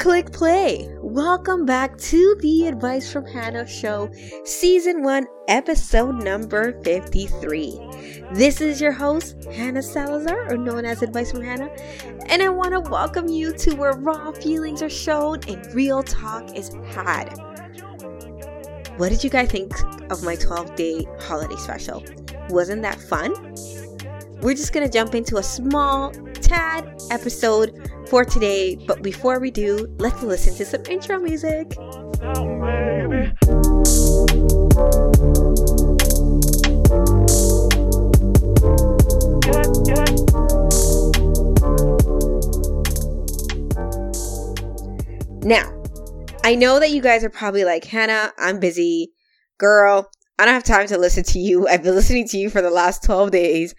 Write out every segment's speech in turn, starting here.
click play. Welcome back to the Advice from Hannah show, season 1, episode number 53. This is your host, Hannah Salazar, or known as Advice from Hannah, and I want to welcome you to where raw feelings are shown and real talk is had. What did you guys think of my 12 day holiday special? Wasn't that fun? We're just gonna jump into a small, tad episode for today. But before we do, let's listen to some intro music. Now, I know that you guys are probably like, Hannah, I'm busy. Girl, I don't have time to listen to you. I've been listening to you for the last 12 days.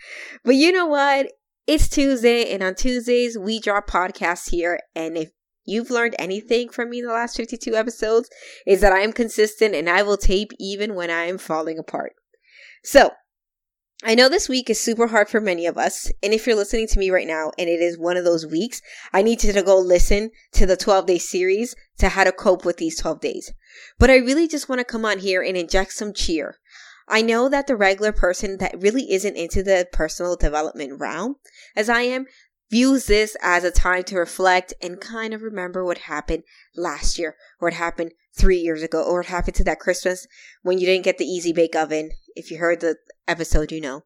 But you know what? It's Tuesday, and on Tuesdays, we drop podcasts here. And if you've learned anything from me in the last 52 episodes, is that I am consistent and I will tape even when I am falling apart. So, I know this week is super hard for many of us, and if you're listening to me right now and it is one of those weeks, I need you to go listen to the 12 day series to how to cope with these 12 days. But I really just want to come on here and inject some cheer. I know that the regular person that really isn't into the personal development realm, as I am, views this as a time to reflect and kind of remember what happened last year, or what happened three years ago, or what happened to that Christmas when you didn't get the easy bake oven. If you heard the episode, you know.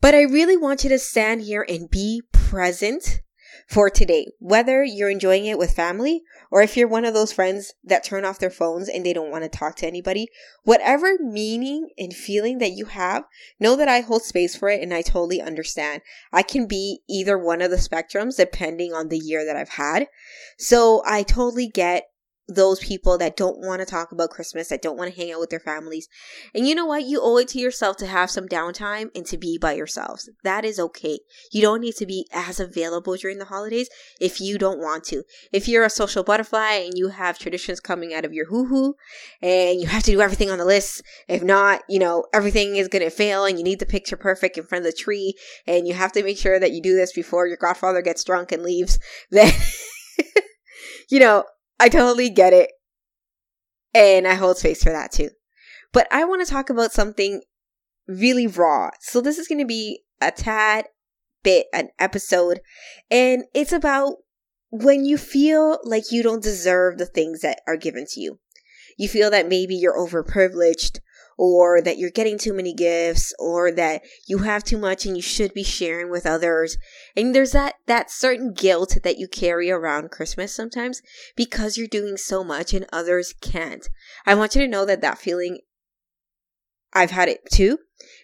But I really want you to stand here and be present for today, whether you're enjoying it with family or if you're one of those friends that turn off their phones and they don't want to talk to anybody, whatever meaning and feeling that you have, know that I hold space for it and I totally understand. I can be either one of the spectrums depending on the year that I've had. So I totally get those people that don't want to talk about Christmas, that don't want to hang out with their families. And you know what? You owe it to yourself to have some downtime and to be by yourselves. That is okay. You don't need to be as available during the holidays if you don't want to. If you're a social butterfly and you have traditions coming out of your hoo hoo and you have to do everything on the list, if not, you know, everything is going to fail and you need the picture perfect in front of the tree and you have to make sure that you do this before your godfather gets drunk and leaves, then. you know, I totally get it. And I hold space for that too. But I want to talk about something really raw. So this is going to be a tad bit an episode and it's about when you feel like you don't deserve the things that are given to you. You feel that maybe you're overprivileged or that you're getting too many gifts or that you have too much and you should be sharing with others. And there's that, that certain guilt that you carry around Christmas sometimes because you're doing so much and others can't. I want you to know that that feeling I've had it too.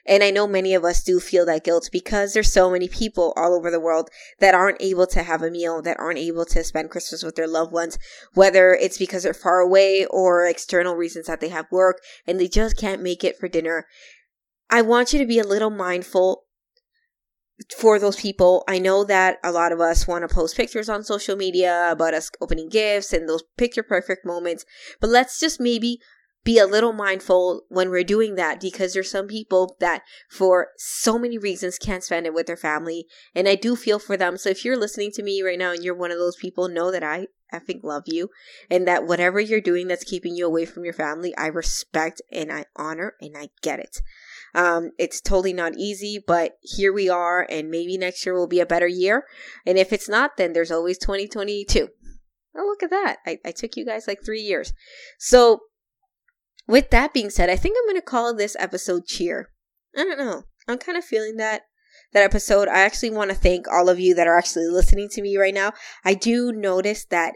And I know many of us do feel that guilt because there's so many people all over the world that aren't able to have a meal, that aren't able to spend Christmas with their loved ones, whether it's because they're far away or external reasons that they have work and they just can't make it for dinner. I want you to be a little mindful for those people. I know that a lot of us want to post pictures on social media about us opening gifts and those picture perfect moments, but let's just maybe be a little mindful when we're doing that because there's some people that for so many reasons can't spend it with their family and I do feel for them. So if you're listening to me right now and you're one of those people, know that I effing love you and that whatever you're doing that's keeping you away from your family, I respect and I honor and I get it. Um, it's totally not easy, but here we are and maybe next year will be a better year. And if it's not, then there's always 2022. Oh, look at that. I, I took you guys like three years. So with that being said, I think I'm going to call this episode Cheer. I don't know. I'm kind of feeling that that episode. I actually want to thank all of you that are actually listening to me right now. I do notice that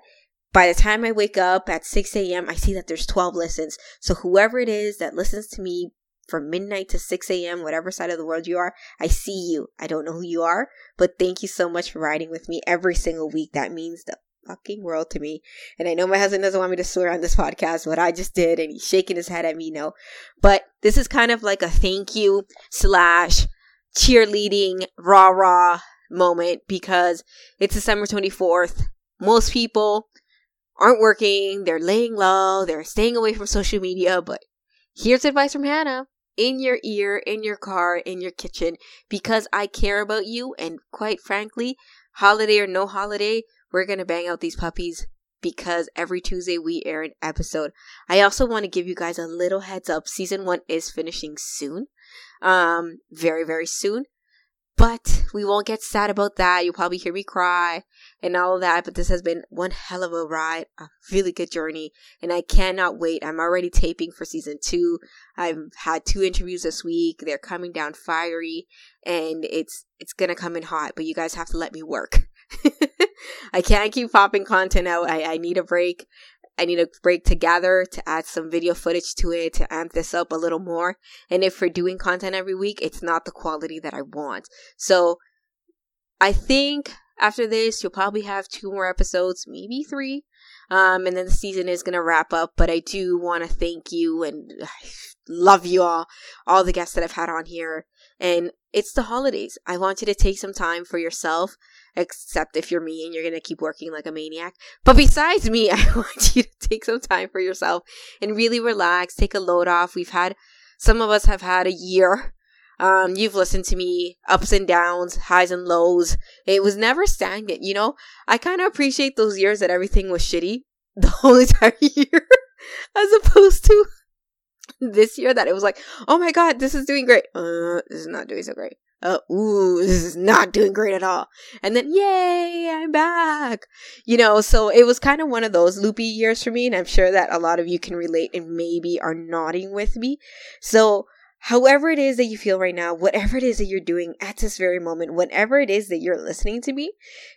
by the time I wake up at 6 a.m., I see that there's 12 listens. So whoever it is that listens to me from midnight to 6 a.m., whatever side of the world you are, I see you. I don't know who you are, but thank you so much for riding with me every single week. That means the fucking world to me. And I know my husband doesn't want me to swear on this podcast, but I just did, and he's shaking his head at me, no. But this is kind of like a thank you slash cheerleading rah rah moment because it's December 24th. Most people aren't working, they're laying low, they're staying away from social media, but here's advice from Hannah in your ear, in your car, in your kitchen, because I care about you. And quite frankly, holiday or no holiday, We're going to bang out these puppies because every Tuesday we air an episode. I also want to give you guys a little heads up. Season one is finishing soon. Um, very, very soon. But we won't get sad about that. You'll probably hear me cry and all of that. But this has been one hell of a ride, a really good journey. And I cannot wait. I'm already taping for season two. I've had two interviews this week. They're coming down fiery and it's, it's gonna come in hot, but you guys have to let me work. I can't keep popping content out. I, I need a break. I need a break together to add some video footage to it to amp this up a little more. And if we're doing content every week, it's not the quality that I want. So I think after this, you'll probably have two more episodes, maybe three. Um, and then the season is going to wrap up. But I do want to thank you and love you all, all the guests that I've had on here. And it's the holidays. I want you to take some time for yourself except if you're me and you're going to keep working like a maniac. But besides me, I want you to take some time for yourself and really relax, take a load off. We've had, some of us have had a year. Um, you've listened to me, ups and downs, highs and lows. It was never stagnant, you know? I kind of appreciate those years that everything was shitty the whole entire year, as opposed to this year that it was like, oh my god, this is doing great. Uh, this is not doing so great uh, ooh, this is not doing great at all. And then, yay, I'm back. You know, so it was kind of one of those loopy years for me. And I'm sure that a lot of you can relate and maybe are nodding with me. So, however it is that you feel right now, whatever it is that you're doing at this very moment, whatever it is that you're listening to me,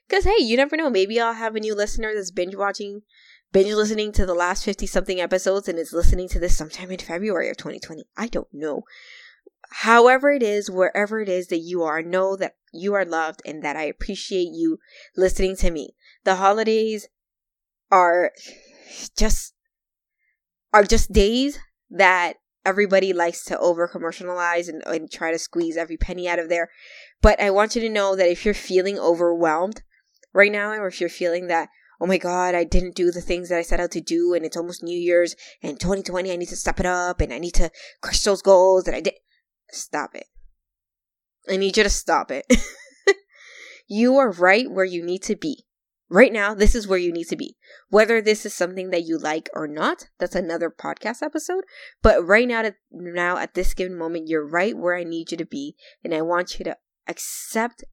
because hey, you never know. Maybe I'll have a new listener that's binge watching binge listening to the last 50 something episodes and is listening to this sometime in February of 2020. I don't know however it is, wherever it is that you are, know that you are loved and that I appreciate you listening to me. The holidays are just are just days that everybody likes to over commercialize and, and try to squeeze every penny out of there. But I want you to know that if you're feeling overwhelmed right now, or if you're feeling that, oh my God, I didn't do the things that I set out to do, and it's almost New Year's, and 2020, I need to step it up, and I need to crush those goals that I did. Stop it. I need you to stop it. you are right where you need to be. Right now, this is where you need to be. Whether this is something that you like or not, that's another podcast episode. But right now, now at this given moment, you're right where I need you to be, and I want you to accept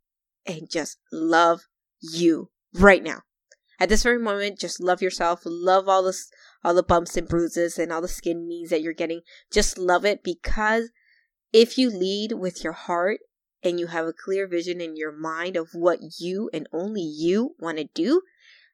and just love you right now. At this very moment, just love yourself. Love all the all the bumps and bruises and all the skin knees that you're getting. Just love it because if you lead with your heart and you have a clear vision in your mind of what you and only you want to do,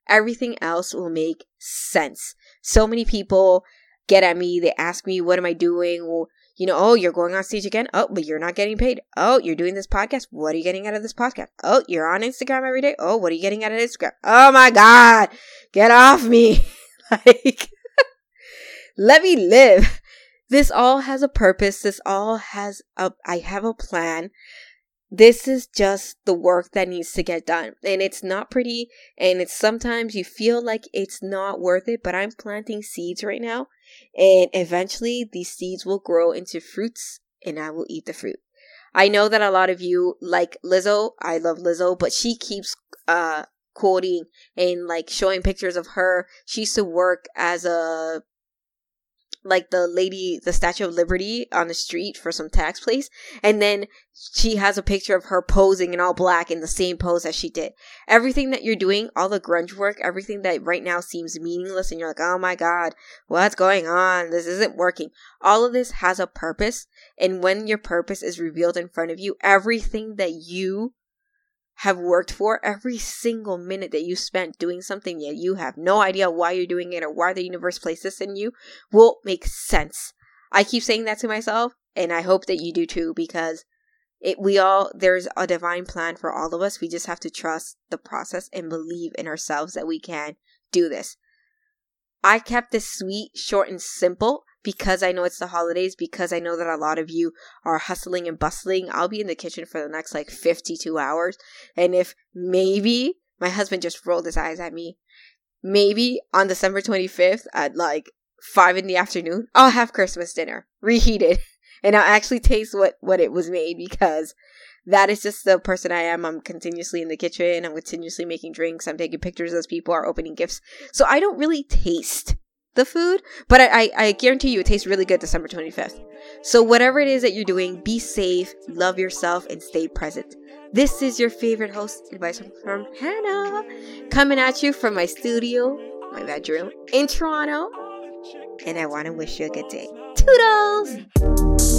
everything else will make sense. So many people get at me, they ask me, What am I doing? Well, you know, oh, you're going on stage again. Oh, but you're not getting paid. Oh, you're doing this podcast. What are you getting out of this podcast? Oh, you're on Instagram every day. Oh, what are you getting out of Instagram? Oh my God, get off me. like, let me live. This all has a purpose. This all has a, I have a plan. This is just the work that needs to get done. And it's not pretty. And it's sometimes you feel like it's not worth it, but I'm planting seeds right now. And eventually these seeds will grow into fruits and I will eat the fruit. I know that a lot of you like Lizzo. I love Lizzo, but she keeps, uh, quoting and like showing pictures of her. She used to work as a like the lady, the Statue of Liberty on the street for some tax place. And then she has a picture of her posing in all black in the same pose as she did. Everything that you're doing, all the grunge work, everything that right now seems meaningless and you're like, oh my God, what's going on? This isn't working. All of this has a purpose. And when your purpose is revealed in front of you, everything that you have worked for every single minute that you spent doing something yet you have no idea why you're doing it or why the universe placed this in you will make sense. I keep saying that to myself and I hope that you do too because it we all there's a divine plan for all of us. We just have to trust the process and believe in ourselves that we can do this. I kept this sweet, short, and simple because I know it's the holidays, because I know that a lot of you are hustling and bustling, I'll be in the kitchen for the next like 52 hours. And if maybe my husband just rolled his eyes at me, maybe on December 25th at like 5 in the afternoon, I'll have Christmas dinner reheated and I'll actually taste what, what it was made because that is just the person I am. I'm continuously in the kitchen. I'm continuously making drinks. I'm taking pictures as people are opening gifts. So I don't really taste the food, but I, I, I guarantee you it tastes really good December 25th. So whatever it is that you're doing, be safe, love yourself, and stay present. This is your favorite host, advice from Hannah, coming at you from my studio, my bedroom in Toronto. And I want to wish you a good day. Toodles!